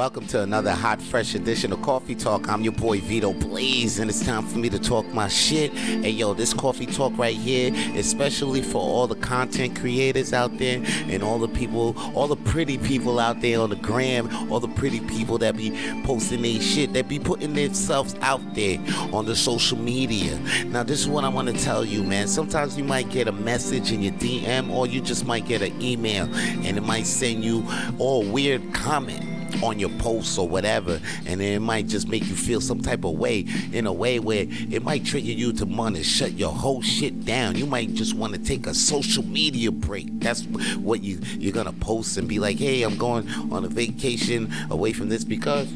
Welcome to another hot, fresh edition of Coffee Tawlk. I'm your boy Vito Blaze, and it's time for me to talk my shit. Hey, yo, this Coffee Tawlk right here, especially for all the content creators out there and all the people, all the pretty people out there on the gram, all the pretty people that be posting their shit, that be putting themselves out there on the social media. Now, this is what I want to tell you, man. Sometimes you might get a message in your DM, or you just might get an email, and it might send you all weird comment on your posts or whatever, and it might just make you feel some type of way in a way where it might trigger you to want to shut your whole shit down. You might just want to take a social media break. That's what you you're gonna post and be like, hey, I'm going on a vacation away from this because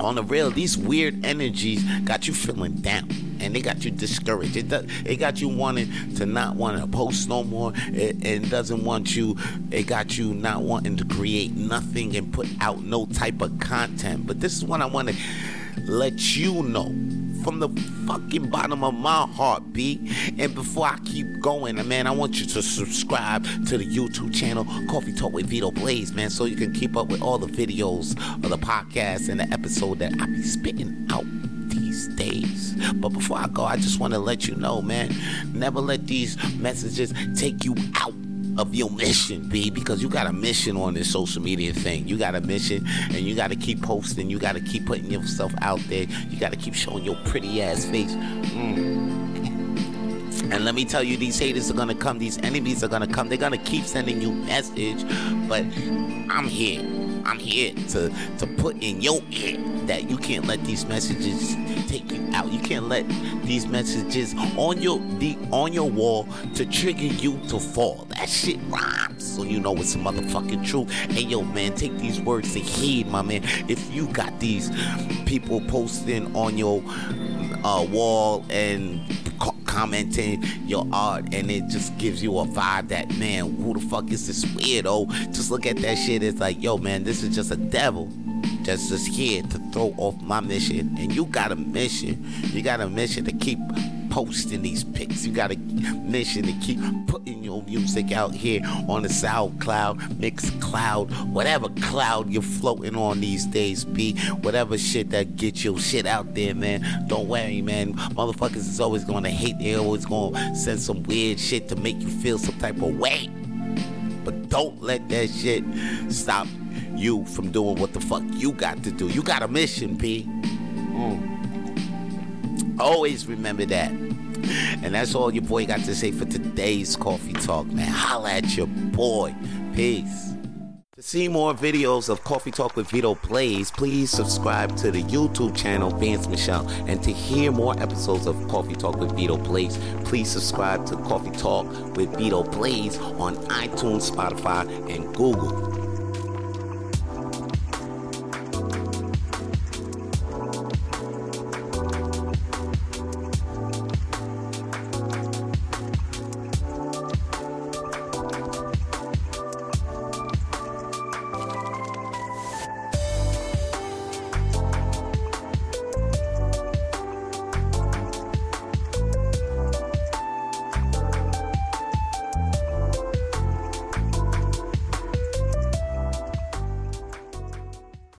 on the real, these weird energies got you feeling down and they got you discouraged. It, does, it got you wanting to not want to post no more. It, it doesn't want you. It got you not wanting to create nothing and put out no type of content. But this is what I want to let you know from the fucking bottom of my heart, B. And before I keep going, uh, man, I want you to subscribe to the YouTube channel Coffee Tawlk with Vito Blaze, man, so you can keep up with all the videos of the podcast and the episode that I be spitting out these days. But before I go, I just want to let you know, man, never let these messages take you out of your mission, B, because you got a mission on this social media thing. You got a mission and you got to keep posting. You got to keep putting yourself out there. You got to keep showing your pretty ass face. Mm. And let me tell you, these haters are gonna come, these enemies are gonna come, they're gonna keep sending you message, but I'm here. I'm here to to put in your ear that you can't let these messages take you out. You can't let these messages on your the on your wall to trigger you to fall. That shit rhymes, so you know it's motherfucking true. Hey yo, man, take these words to heed, my man. If you got these people posting on your uh, wall and commenting your art and it just gives you a vibe that man who the fuck is this weirdo? Just look at that shit it's like yo man this is just a devil just just here to throw off my mission. And you got a mission. You got a mission to keep posting these pics you got a mission to keep putting your music out here on the SoundCloud, Mixcloud, whatever cloud you're floating on these days, be whatever shit that gets your shit out there, man. Don't worry, man. Motherfuckers is always gonna hate. They always gonna send some weird shit to make you feel some type of way. But don't let that shit stop you from doing what the fuck you got to do. You got a mission, P. Mm. Always remember that. And that's all your boy got to say for today's Coffee Tawlk, man. Holla at your boy. Peace. To see more videos of Coffee Tawlk with Vito Blaze, please subscribe to the YouTube channel Vance Michelle. And to hear more episodes of Coffee Tawlk with Vito Blaze, please subscribe to Coffee Tawlk with Vito Blaze on iTunes, Spotify, and Google.